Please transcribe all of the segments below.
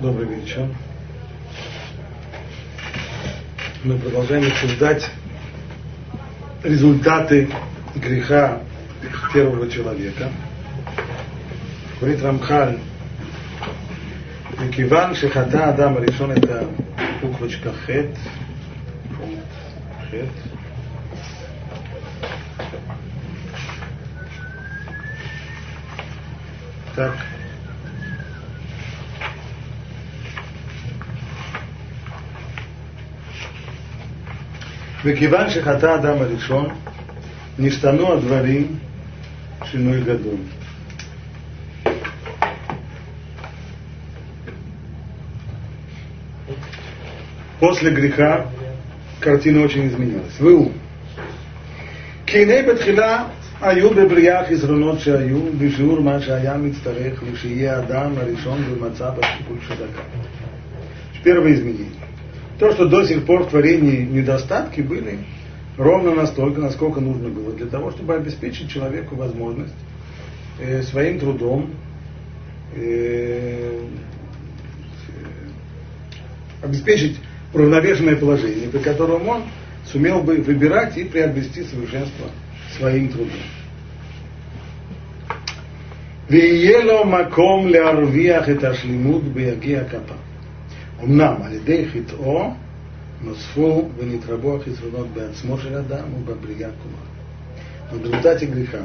Добрый вечер. Мы продолжаем обсуждать результаты греха первого человека. Говорит Рамхаль, מכיוון שחטא האדם הראשון את הבוקבочקה חטא, חטא, так, וכיוון שחטא האדם הראשון, נשתנו הדברים שינוי גדול. После греха картина очень изменилась. והוא כי הנה בתחילה היו בבריאה חסרונות שהיו בשיעור מה שהיה מצטרך לשיהיה האדם הראשון במצב הטיפול צדקה. Первое изменение. То, что до сих пор в творении недостатки были, ровно настолько, насколько нужно было для того, чтобы обеспечить человеку возможность э, своим трудом э, э обеспечить равновешенное положение, при котором он сумел бы выбирать и приобрести совершенство своим трудом. Виело маком ле это шлимут биагия капа. אמנם על ידי חטאו נוספו ונתרבו החסרונות בעצמו של אדם ובבריאה כולה. Но в результате греха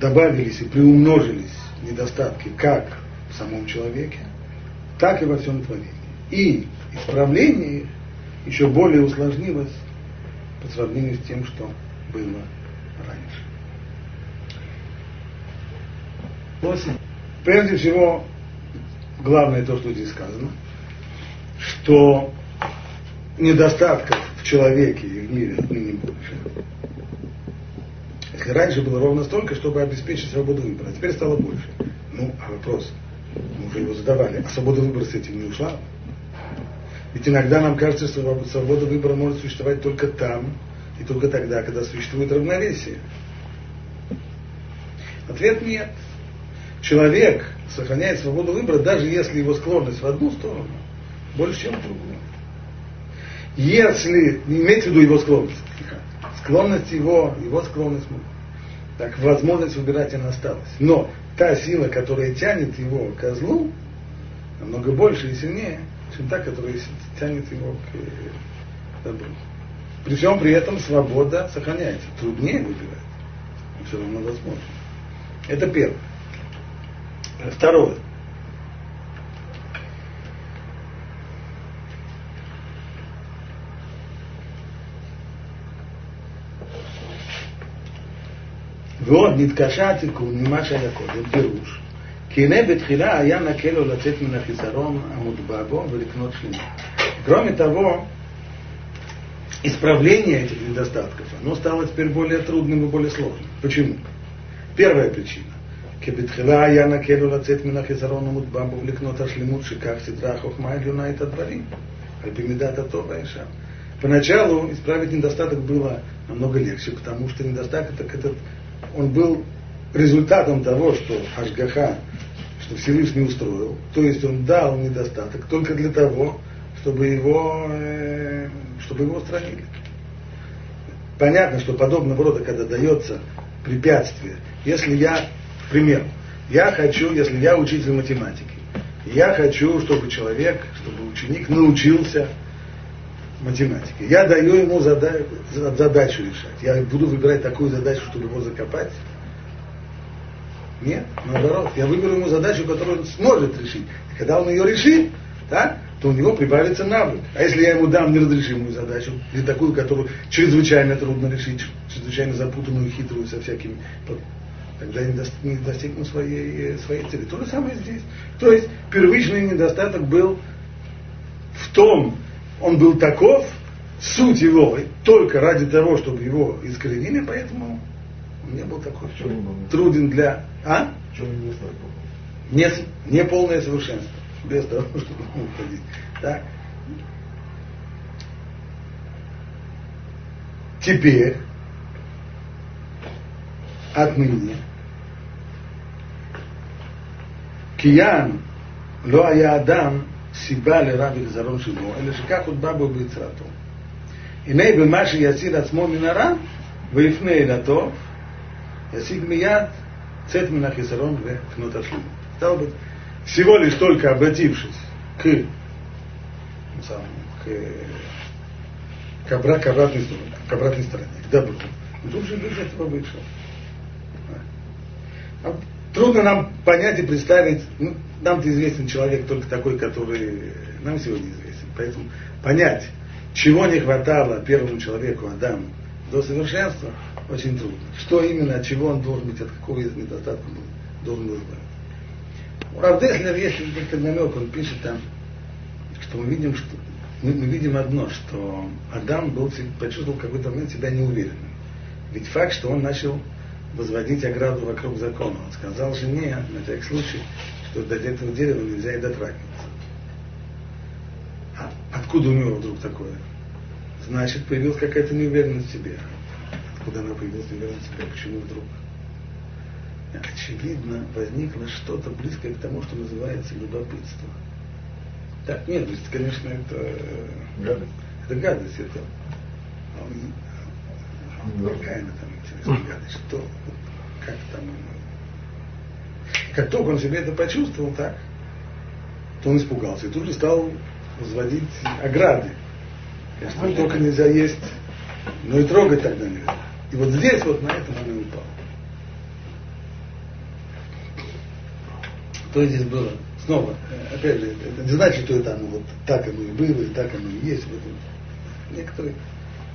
добавились и приумножились недостатки как в самом человеке, так и во всем творении. И исправление их еще более усложнилось по сравнению с тем, что было раньше. Прежде всего, главное то, что здесь сказано – что недостатков в человеке и в мире отныне больше. Если раньше было ровно столько, чтобы обеспечить свободу выбора, а теперь стало больше. Ну, а вопрос, мы уже его задавали, а свобода выбора с этим не ушла? Ведь иногда нам кажется, что свобода выбора может существовать только там и только тогда, когда существует равновесие. Ответ нет. Человек сохраняет свободу выбора, даже если его склонность в одну сторону – больше, чем другую. Если, имеется в виду его склонность, склонность его, его склонность, так возможность выбирать она осталась. Но та сила, которая тянет его к козлу, намного больше и сильнее, чем та, которая тянет его к э, добру. При всем при этом свобода сохраняется. Труднее выбирать, но все равно возможно. Это первое. Второе. ועוד נתקשה התיקון ממה שהיה קודם, פירוש. כי הנה בתחילה היה נקל לו לצאת מן החיסרון המוטבע בו ולקנות שלמה. Кроме того, исправление этих недостатков, оно стало теперь более трудным и более сложным. Почему? Первая причина. כי בתחילה היה נקל לו לצאת מן החיסרון המוטבע בו ולקנות השלמות שכך סדרה החוכמה העליונה את הדברים, על פי מידת הטוב הישר. Поначалу исправить недостаток было намного легче, потому что недостаток этот он был результатом того, что Ашгаха, что Всевышний устроил, то есть он дал недостаток только для того, чтобы его, э, чтобы его устранили. Понятно, что подобного рода, когда дается препятствие, если я, к примеру, я хочу, если я учитель математики, я хочу, чтобы человек, чтобы ученик научился математики. Я даю ему зада задачу решать. Я буду выбирать такую задачу, чтобы его закопать. Нет, наоборот. Я выберу ему задачу, которую он сможет решить. И когда он ее решит, да, то у него прибавится навык. А если я ему дам неразрешимую задачу, или такую, которую чрезвычайно трудно решить, чрезвычайно запутанную, хитрую, со всякими, тогда я не достигну своей, своей цели. То же самое здесь. То есть первичный недостаток был в том, он был таков, суть его только ради того, чтобы его искоренили, поэтому он не был такой труден, труден для... А? Не, не полное совершенство, без того, чтобы уходить. Так. Теперь, отныне, Киян, Лоая Адам, סיבה לרע ולזרון שלו, אלא שכך עוד בא בו ביצירתו. הנה במה שיציל עצמו מן הרע ויפנה אל הטוב, ישיג מיד צאת מן החיסרון וקנות השלמות. Стало быть, всего лишь только обратившись к, к, к, обра, к, обратной, к обратной стороне, к добру, вдруг же из этого вышел. А трудно нам понять и представить, ну, нам-то известен человек только такой, который нам сегодня известен. Поэтому понять, чего не хватало первому человеку, Адаму, до совершенства, очень трудно. Что именно, от чего он должен быть, от какого из недостатков он должен был избавиться. У Равдеслер есть некоторый намек, он пишет там, что мы видим, что мы, мы видим одно, что Адам был, почувствовал какой-то момент себя неуверенным. Ведь факт, что он начал возводить ограду вокруг закона. Он сказал жене, на всякий случай, что до этого дерева нельзя и дотрагиваться. А откуда у него вдруг такое? Значит, появилась какая-то неуверенность в себе. Откуда она появилась неуверенность в себе? Почему вдруг? Очевидно, возникло что-то близкое к тому, что называется любопытство. Так, нет, есть, конечно, это гадость. Это гадость, это какая она там интересная гадость, что, как там Как только он себе это почувствовал так, то он испугался и тут же стал возводить ограды. Конечно, только нельзя есть, но и трогать тогда нельзя. И вот здесь вот на этом он и упал. То здесь было? Снова, опять же, это не значит, что это оно вот так оно и было, и так оно и есть. В этом некоторые,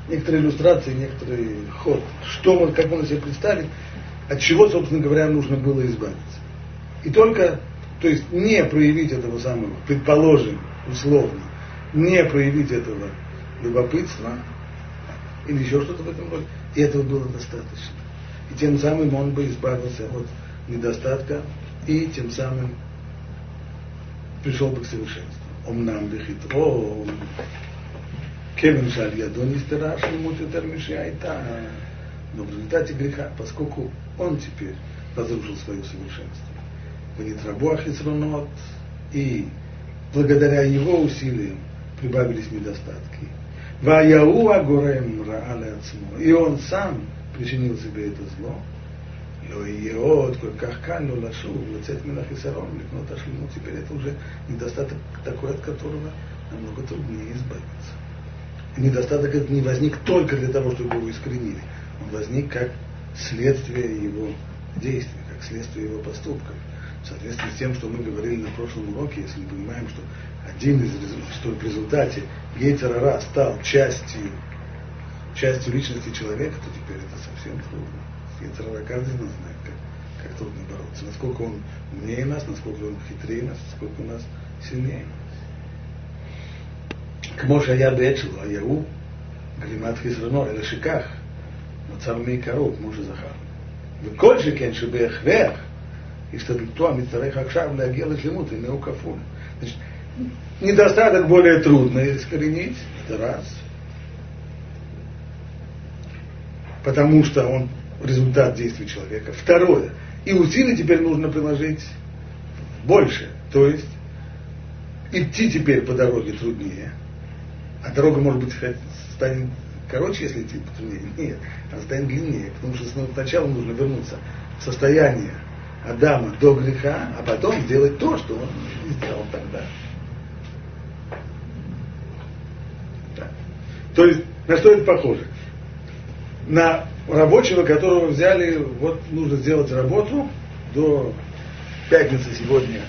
некоторые иллюстрации, некоторый ход. Что он, как можно себе представить, от чего, собственно говоря, нужно было избавиться. И только, то есть не проявить этого самого, предположим, условно, не проявить этого любопытства или еще что-то в этом роде, и этого было достаточно. И тем самым он бы избавился от недостатка и тем самым пришел бы к совершенству. אמנם בחטאו, כיוון שעל ידו נסתרה השלמות יותר משהייתה, но в результате греха, поскольку он теперь разрушил свое совершенство. Ванитраbu Ахисронот, и благодаря его усилиям прибавились недостатки. Ваяу Агорем Раале и он сам причинил себе это зло. לא יהיה עוד כל כך קל לו לשוב, לצאת מן החיסרון, לקנות השלמות, теперь это уже недостаток такой, от которого намного труднее избавиться. И недостаток этот не возник только для того, чтобы его искоренили. Он возник как следствие его действий, как следствие его поступков. В соответствии с тем, что мы говорили на прошлом уроке, если мы понимаем, что один из что в результате Гейцерара стал частью, частью личности человека, то теперь это совсем трудно. Гейцерара каждый из нас знает, как, как трудно бороться. Насколько он умнее нас, насколько он хитрее нас, насколько у нас сильнее нас. כמו שהיה בעת שלו, היהו גלימת חסרונו, אלא שכך נוצר מעיקרו, כמו שזכר. וכל שכן שבהכרח השתדלותו המצטרך עכשיו להגיע לשלמות, הנה הוא כפול. Значит, недостаток более трудно искоренить, это раз. Потому что он результат действий человека. Второе. И усилий теперь нужно приложить больше. То есть идти теперь по дороге труднее. А дорога, может быть, станет короче, если идти по труднее. Нет, она станет длиннее. Потому что сначала нужно вернуться в состояние Адама до греха, а потом сделать то, что он не сделал тогда. Да. То есть, на что это похоже? На рабочего, которого взяли, вот нужно сделать работу до пятницы сегодня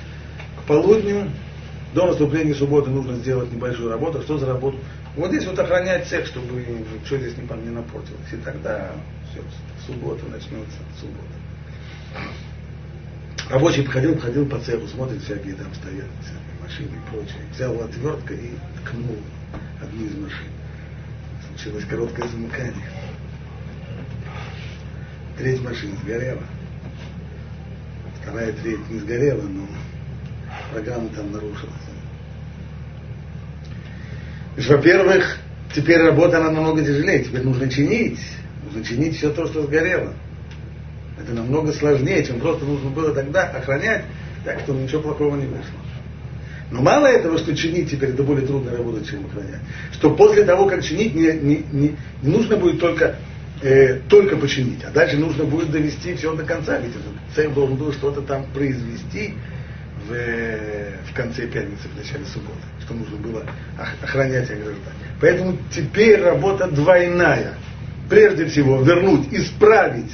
к полудню, до наступления субботы нужно сделать небольшую работу. Что за работу? Вот здесь вот охранять цех, чтобы что здесь не, не напортилось. И тогда все, суббота начнется, суббота. Рабочий походил, походил по цеху, смотрит, всякие там стоят всякие машины и прочее. Взял отвертка и ткнул одну из машин. Случилось короткое замыкание. Треть машин сгорела. Вторая треть не сгорела, но программа там нарушилась. во-первых, теперь работа она намного тяжелее, теперь нужно чинить. Нужно чинить все то, что сгорело. Это намного сложнее, чем просто нужно было тогда охранять, так что ничего плохого не вышло. Но мало этого, что чинить теперь это более трудная работа, чем охранять. Что после того, как чинить, не, не, не, не нужно будет только, э, только починить, а дальше нужно будет довести все до конца. Ведь цех должен был что-то там произвести в, в конце пятницы, в начале субботы, что нужно было охранять и ограждать. Поэтому теперь работа двойная. Прежде всего вернуть, исправить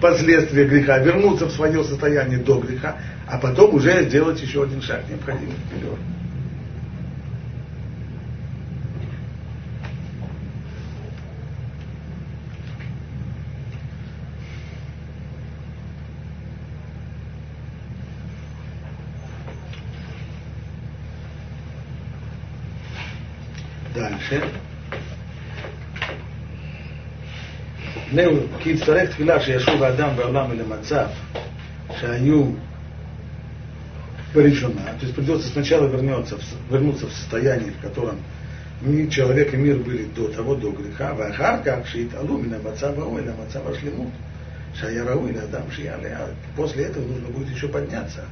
последствия греха, вернуться в свое состояние до греха, а потом уже сделать еще один шаг необходимый вперед. Дальше. זהו, כי יצטרך תפילה שישוב האדם בעולם אל המצב שהיו порешена. То есть придется сначала вернуться, вернуться в состояние, в котором человек и мир были до того, до греха. ואחר כך שיתעלו מן המצב ההוא אל המצב השלמות, שהיה ראוי לאדם שיעלה. После этого нужно будет еще подняться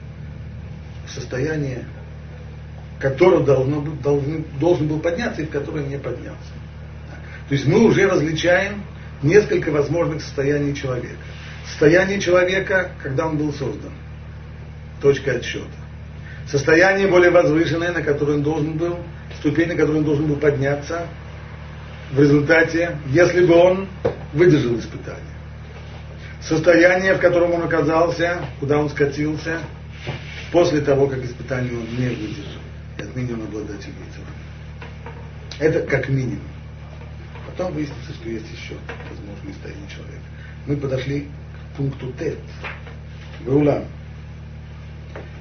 в состояние который должно, должен, должен был подняться и в который не поднялся. То есть мы уже различаем несколько возможных состояний человека. Состояние человека, когда он был создан. Точка отсчета. Состояние более возвышенное, на которое он должен был, ступень, на которую он должен был подняться в результате, если бы он выдержал испытание. Состояние, в котором он оказался, куда он скатился, после того, как испытание он не выдержал как минимум обладатель яйцерами. Это как минимум. Потом выяснится, что есть еще возможные состояния человека. Мы подошли к пункту Тет. Баулам.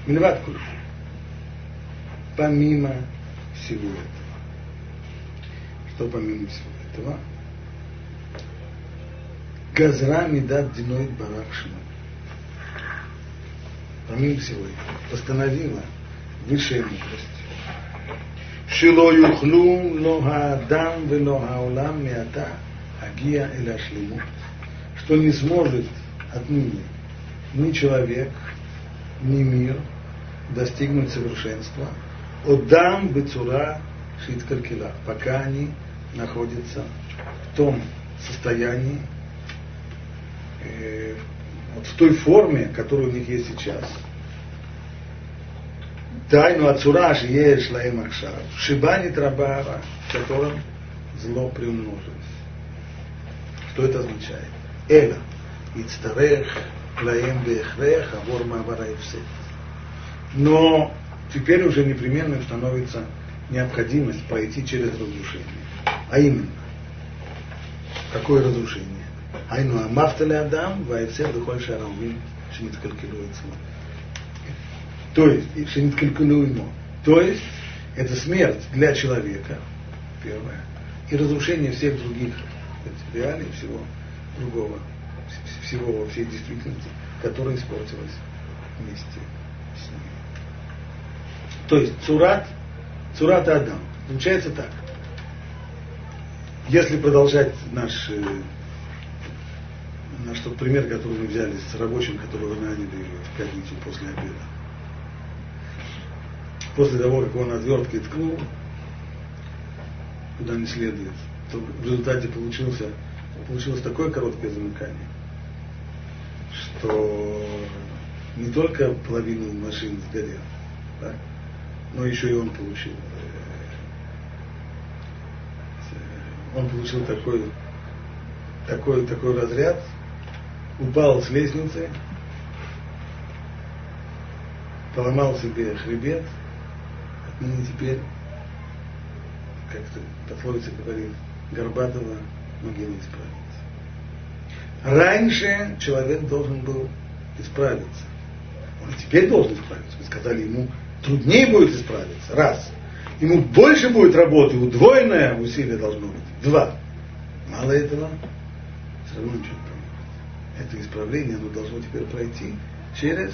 Мильват Помимо всего этого. Что помимо всего этого? Газра Медат Диноид Барахшина. Помимо всего этого. Постановила высшая мудрость שלא יוכלו לא האדם ולא העולם מעתה агия или ашлимут, что не сможет отныне ни человек, ни мир достигнуть совершенства, отдам бецура шиткалькила, пока они находятся в том состоянии, э, вот в той форме, которая у них есть сейчас – Тайну Ацура Шиеш Лаем Ахшав, Шибанит Рабара, в котором зло приумножилось. Что это означает? Эла, Ицтарех, Лаем Бехрех, Авор Мавара Но теперь уже непременно становится необходимость пройти через разрушение. А именно, какое разрушение? Айну Амафтале Адам, Ваевсер Духоль Шарамвин, Шмит Калькилуется. То есть, ему. То есть, это смерть для человека, первое, и разрушение всех других реалий, всего другого, всего всей действительности, которая испортилась вместе с ним. То есть, цурат, цурат Адам. Получается так. Если продолжать наш, э, наш тот пример, который мы взяли с рабочим, которого наняли в пятницу после обеда, после того, как он отверткой ткнул, куда не следует, то в результате получился, получилось такое короткое замыкание, что не только половину машин сгорел, да, но еще и он получил. Э, он получил такой, такой, такой разряд, упал с лестницы, поломал себе хребет, отныне теперь, как пословица говорит, Горбатова могила исправится. Раньше человек должен был исправиться. Он теперь должен исправиться. Вы сказали ему, труднее будет исправиться. Раз. Ему больше будет работы, удвоенное усилие должно быть. Два. Мало этого, все равно ничего не поможет. Это исправление, оно должно теперь пройти через,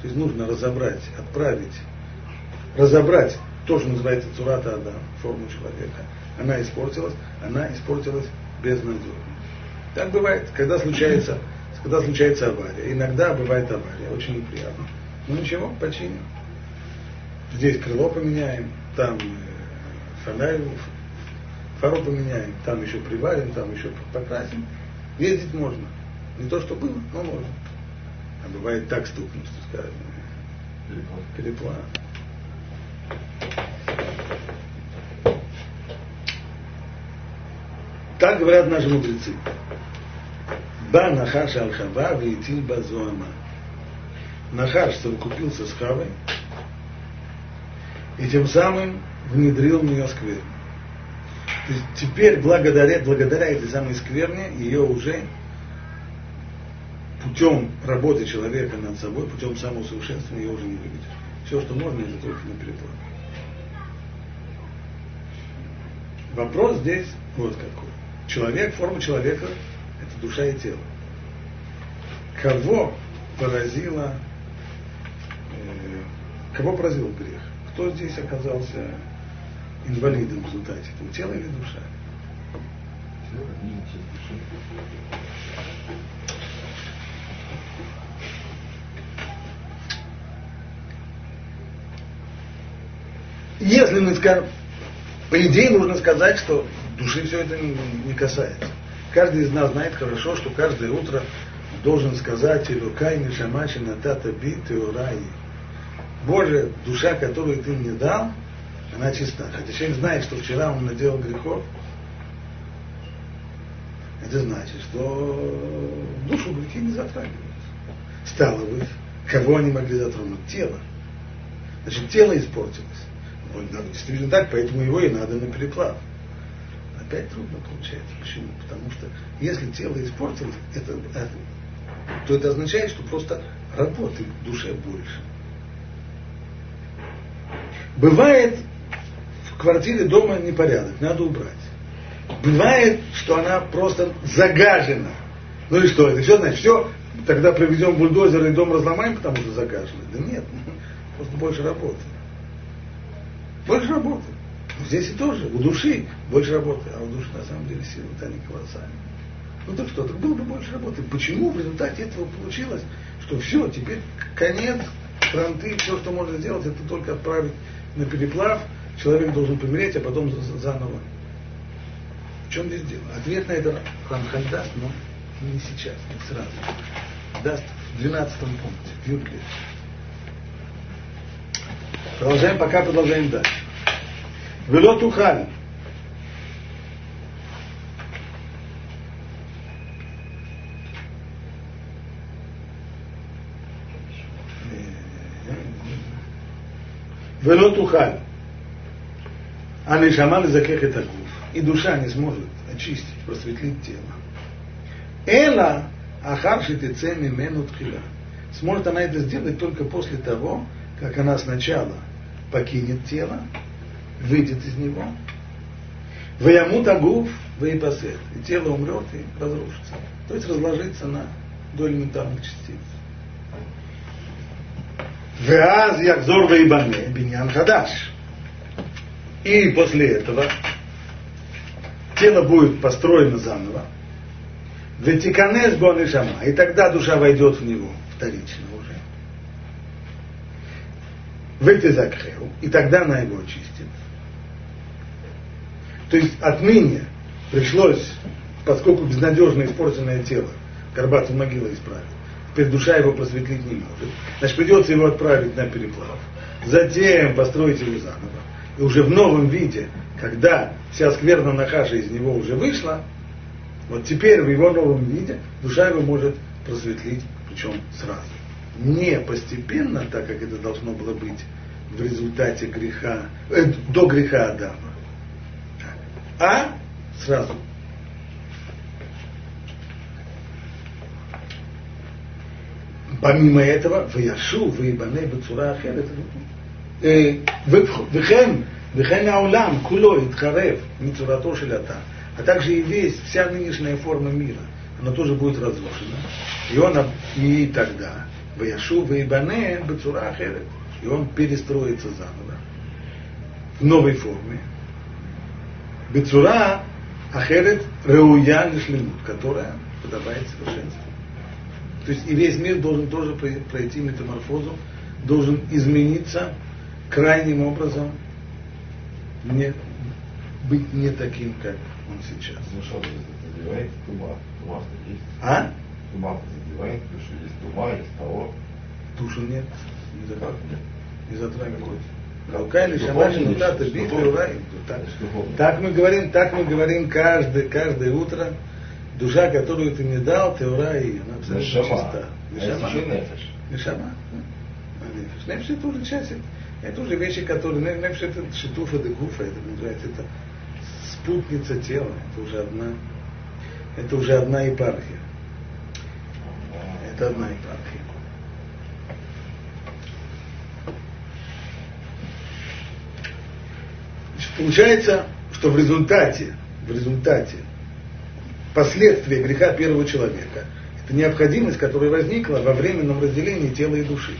то есть нужно разобрать, отправить разобрать то, что называется цурата Адам, форму человека, она испортилась, она испортилась безнадежно. Так бывает, когда случается, когда случается авария. Иногда бывает авария, очень неприятно. Но ничего, починим. Здесь крыло поменяем, там э, фонарь, фару поменяем, там еще приварим, там еще покрасим. Ездить можно. Не то, что было, но можно. А бывает так стукнуть, что скажем, переплат. Так говорят наши мудрецы. Ба нахаш аль-хава вейтил базуама. Нахаш совокупился с хавой и тем самым внедрил в нее скверну. То есть теперь благодаря, благодаря этой самой скверне ее уже путем работы человека над собой, путем самоусовершенствования ее уже не выведешь. Все, что можно, это только на переплат. Вопрос здесь вот какой. Человек, форма человека – это душа и тело. Кого поразила, э, кого поразил грех? Кто здесь оказался инвалидом в результате этого, тело или душа? Если мы скажем, по идее нужно сказать, что души все это не касается. Каждый из нас знает хорошо, что каждое утро должен сказать Илукай Мишамачи Натата Бит Раи. Боже, душа, которую ты мне дал, она чиста. Хотя человек знает, что вчера он наделал грехов, это значит, что душу грехи не затрагивают. Стало быть, кого они могли затронуть? Тело. Значит, тело испортилось. Вот, действительно так, поэтому его и надо на переплав. Опять трудно получается. Почему? Потому что если тело испортилось, это, это, то это означает, что просто работы в душе больше. Бывает в квартире дома непорядок, надо убрать. Бывает, что она просто загажена. Ну и что, это все значит, все, тогда проведем бульдозер и дом разломаем, потому что загажено. Да нет, просто больше работы. Больше работы. Здесь и тоже, у души больше работы, а у души на самом деле силы-то они колоссальные. Ну так что, так было бы больше работы. Почему в результате этого получилось, что все, теперь конец, фронты, все, что можно сделать, это только отправить на переплав, человек должен помереть, а потом заново. В чем здесь дело? Ответ на это Рамхаль даст, но не сейчас, не сразу. Даст в 12 пункте, в Юрге. Продолжаем, пока продолжаем дальше. Вело тухаль. ולא תוכל הנשמה לזכך את הגוף, и душа не сможет очистить, просветлить тело. Эла ахар шитеце мимену тхила. Сможет она это сделать только после того, как она сначала покинет тело, выйдет из него, Ваямут агуф ваипасет. И тело умрет и разрушится. То есть разложится на до элементарных частиц. Веаз якзор ваибане биньян хадаш. И после этого тело будет построено заново. Ветиканес бонишама. И тогда душа войдет в него вторично. Ветизакхеу. И тогда она его очистит. То есть отныне пришлось, поскольку безнадежно испорченное тело, горбатую могилу исправить, теперь душа его просветлить не может. Значит, придется его отправить на переплав. Затем построить его заново. И уже в новом виде, когда вся скверна Нахаша из него уже вышла, вот теперь в его новом виде душа его может просветлить, причем сразу Не постепенно, так как это должно было быть в результате греха, э, до греха Адама, а сразу. Помимо этого, וישו ויבנה בצורה אחרת. וכן, וכן העולם כולו יתחרב מצורתו של התא, а также и весь, вся нынешняя форма мира, она тоже будет разрушена. И он, и тогда, Ваяшу Ваибане Бацура Херет. И он перестроится заново в новой форме. Бецура Ахерет Рауя Лишлимут, которая подобает совершенству. То есть и весь мир должен тоже пройти метаморфозу, должен измениться крайним образом, не, быть не таким, как он сейчас. Ну, что, туман, туман, а? Тума задевает, потому что есть тума, есть того. Душу нет, не Как затрагивает. нет? Не затрагивает. Алкайли, Духовный шамаши, нутата, лишь, битвы, духовный. рай. Так, мы говорим, так мы говорим каждое, каждое утро. Душа, которую ты мне дал, теора и она абсолютно Нешама. чиста. Нешама. А нефиш. Это уже часть. Это уже вещи, которые... не- Нефиш это шитуфа де гуфа, это называется, это спутница тела. Это уже одна, это уже одна епархия. Это одна епархия. Значит, получается, что в результате, в результате последствия греха первого человека это необходимость, которая возникла во временном разделении тела и души.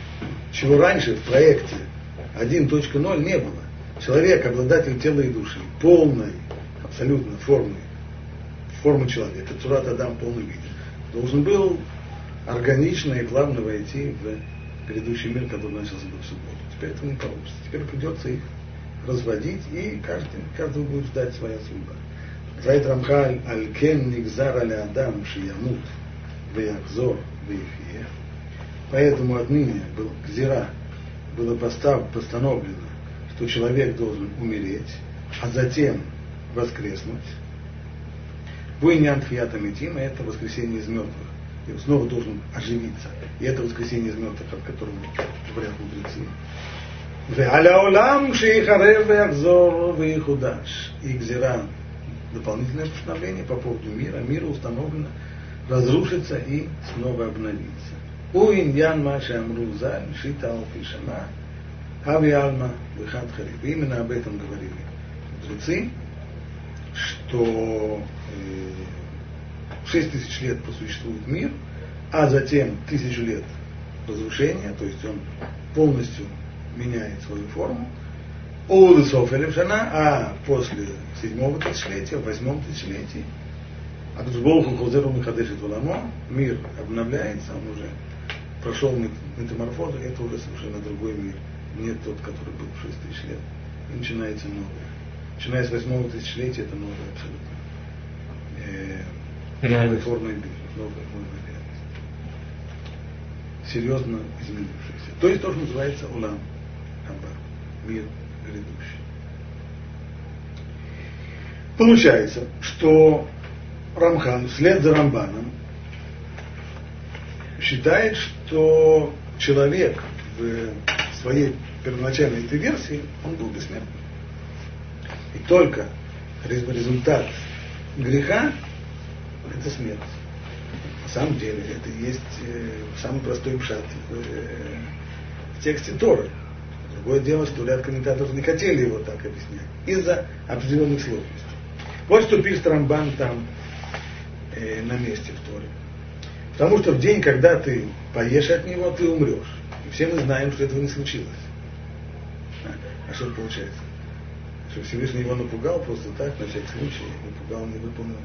Чего раньше в проекте 1.0 не было. Человек, обладатель тела и души, полной, абсолютно формы, формы человека, Цурат Адам в полном виде, должен был органично и плавно войти в грядущий мир, который начался бы в субботу. Теперь это не получится. Теперь придется их разводить, и каждый, каждый будет ждать своя судьба. Зайд Рамхаль Аль-Кен Нигзар Аля Адам Шиямут Веяхзор Веяхие. Поэтому отныне был Гзира, было постав, постановлено, что человек должен умереть, а затем воскреснуть. Войнян Тхията Метима – это воскресение из мертвых и снова должен оживиться. И это воскресение из мертвых, от которого говорят мудрецы. Веаляулам шейхарев веахзор вейхудаш. И гзира. Дополнительное постановление по поводу мира. Мир установлено разрушится и снова обновится. У индиан Маша Амрузаль, Шита Алфишана, Хави Алма, Бехат Хариб. Именно об этом говорили мудрецы, что э, 6 тысяч лет просуществует мир, а затем тысячу лет разрушения, то есть он полностью меняет свою форму. Улы Софелевшана, а после седьмого тысячелетия, в восьмом тысячелетии, а Богу Хозеру Михадешит Валамо, мир обновляется, он уже прошел мет- метаморфозу, это уже совершенно другой мир. Не тот, который был в 6 тысяч лет. И начинается новое. Начиная с восьмого тысячелетия, это новая абсолютно. Реальность. форма мира, новая, новая реальность. Серьезно изменившаяся. То есть то, что называется Улам Хаба, мир грядущий. Получается, что Рамхан вслед за Рамбаном считает, что человек в своей первоначальной этой версии, он был бессмертным. И только рез- результат греха – это смерть. На самом деле это есть э, самый простой пшат в, э, в тексте Торы. Другое дело, что ряд комментаторов не хотели его так объяснять из-за определенных сложностей. Вот что пишет Рамбан там э, на месте в Торе. Потому что в день, когда ты поешь от него, ты умрешь. И все мы знаем, что этого не случилось. А, а что получается? Что Всевышний его напугал просто так, на всякий случай, напугал, не выполнил.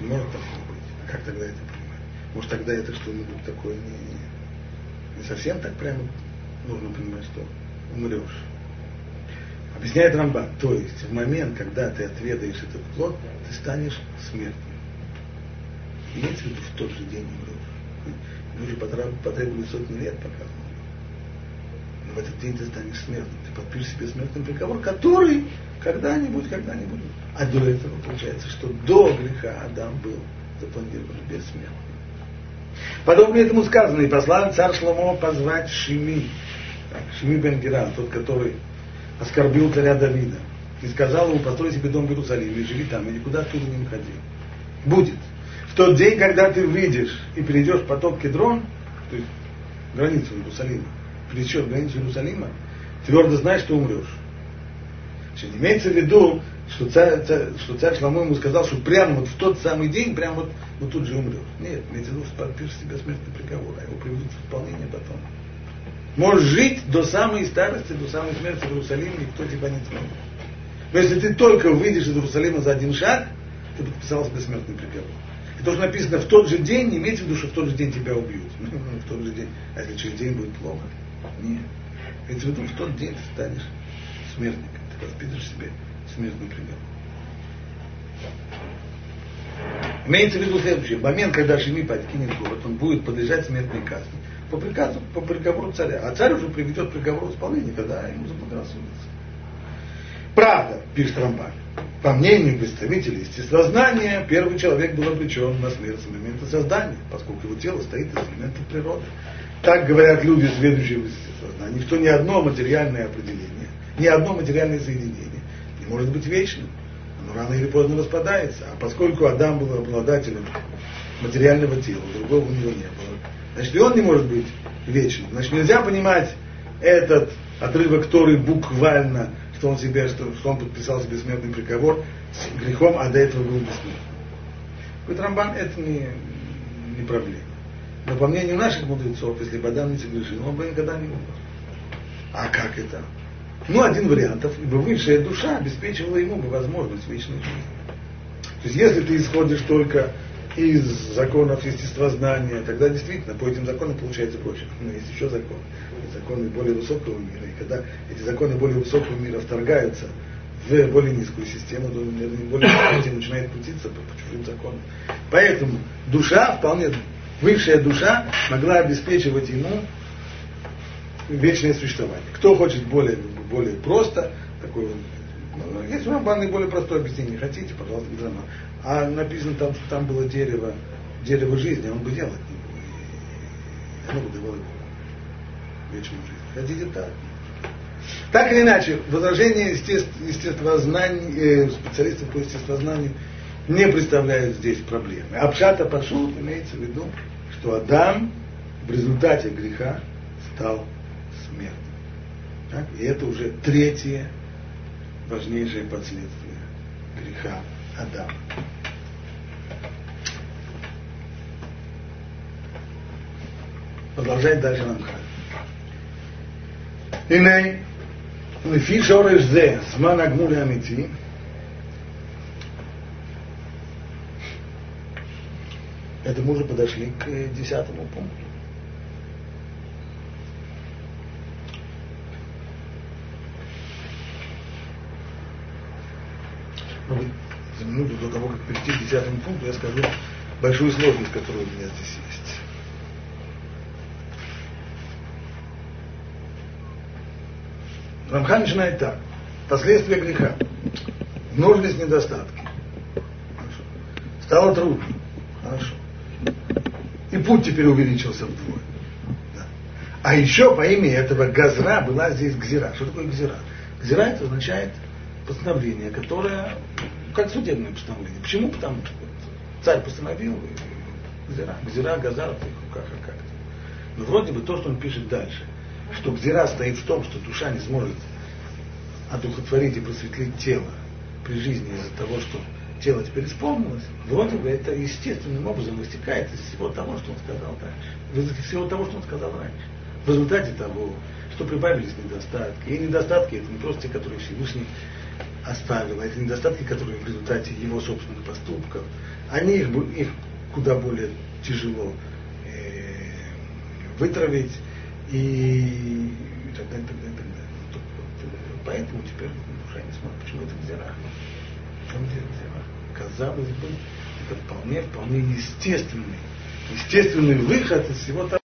Не может такого быть. Как тогда это понимать? Может тогда это что-нибудь такое не, не совсем так прямо нужно понимать, что умрешь. Объясняет Рамбан, то есть в момент, когда ты отведаешь этот плод, ты станешь смертным. Имеется в виду, в тот же день умрешь. Люди потреб- потребовали сотни лет, пока он в этот день ты станешь смертным. Ты подпишешь себе смертный приговор, который когда-нибудь, когда-нибудь. А до этого получается, что до греха Адам был запланирован бессмертным. Подобно этому сказано, и послал царь Шломо позвать Шими, Шими бен Гера, тот, который оскорбил царя Давида, и сказал ему, построй себе дом в Иерусалиме, живи там, и никуда оттуда не выходи. Будет. В тот день, когда ты выйдешь и перейдешь поток Кедрон, то есть границу Иерусалима, пересечешь границу Иерусалима, твердо знай, что умрешь. Значит, имеется в виду, что царь, царь, что царь Шломо ему сказал, что прямо вот в тот самый день, прямо вот, вот тут же умрешь. Нет, имеется в виду, что подпишешь себе смертный приговор, а его приведут в исполнение потом. Можешь жить до самой старости, до самой смерти в Иерусалиме, никто тебя не тронет. Но если ты только выйдешь из Иерусалима за один шаг, ты подписал себе смертный приговор. И то, что написано в тот же день, не имеется в виду, что в тот же день тебя убьют. В тот же день. А если через день будет плохо? Нет. Имеется в виду, в тот день ты станешь смертником, ты воспитаешь себе смертный приговор. Имеется в виду следующее. Момент, когда Шими покинет город, он будет подлежать смертной казни. По приказу, по приговору царя. А царь уже приведет приговор в исполнение, когда ему заблагорассудится. Правда, пишет Рамбан, по мнению представителей естествознания, первый человек был обречен на смерть с момента создания, поскольку его тело стоит из элементов природы. Так говорят люди, следующие в естествознании, что ни одно материальное определение, ни одно материальное соединение не может быть вечным но рано или поздно распадается. А поскольку Адам был обладателем материального тела, другого у него не было, значит и он не может быть вечным. Значит нельзя понимать этот отрывок Торы буквально, что он, себе, что, что он подписал себе смертный приговор с грехом, а до этого был бессмертным. Говорит, Рамбан, это не, не проблема. Но по мнению наших мудрецов, если бы Адам не согрешил, он бы никогда не умер. А как это? Ну, один вариантов, ибо высшая душа обеспечивала ему бы возможность вечной жизни. То есть, если ты исходишь только из законов естествознания, тогда действительно по этим законам получается проще. Но есть еще законы, законы более высокого мира. И когда эти законы более высокого мира вторгаются в более низкую систему, то более низкая начинает крутиться по, по чужим законам. Поэтому душа вполне, высшая душа могла обеспечивать ему вечное существование. Кто хочет более более просто, такой ну, есть Рамбана более простое объяснение, хотите, пожалуйста, без Рамбана. А написано там, там было дерево, дерево жизни, он бы делать не. И оно бы давало вечную жизнь. Хотите так? Так или иначе, возражение естествознания, э, специалистов по естествознанию не представляют здесь проблемы. Абшата пошел, имеется в виду, что Адам в результате греха стал смертным. Так? И это уже третье важнейшее последствие греха Адама. Продолжает дальше Рамхан. Иней, лифи шореш зе, зман агмули амити, это мы уже подошли к десятому пункту. ну, за минуту до того, как перейти к десятому пункту, я скажу большую сложность, которая у меня здесь есть. Рамхан начинает так. Последствия греха. Множность недостатки. Хорошо. Стало трудно. Хорошо. И путь теперь увеличился вдвое. Да. А еще по имени этого Газра была здесь Гзира. Что такое Гзира? Гзира это означает постановление, которое как судебное постановление. Почему? Потому что царь постановил, Гзира, Гзира, Газар в их как-то. Но вроде бы то, что он пишет дальше, что Гзира стоит в том, что душа не сможет одухотворить и просветлить тело при жизни из-за того, что тело теперь исполнилось, вроде бы это естественным образом вытекает из всего того, что он сказал дальше. Из всего того, что он сказал раньше. В результате того, что прибавились недостатки. И недостатки это не просто те, которые Всевышний оставил, а это недостатки, которые в результате его собственных поступков, они их, их куда более тяжело э, вытравить и, и так далее, так далее, так далее. Поэтому теперь душа не смотрит, почему это это гзира? Казалось бы, это вполне, вполне естественный, естественный выход из всего того,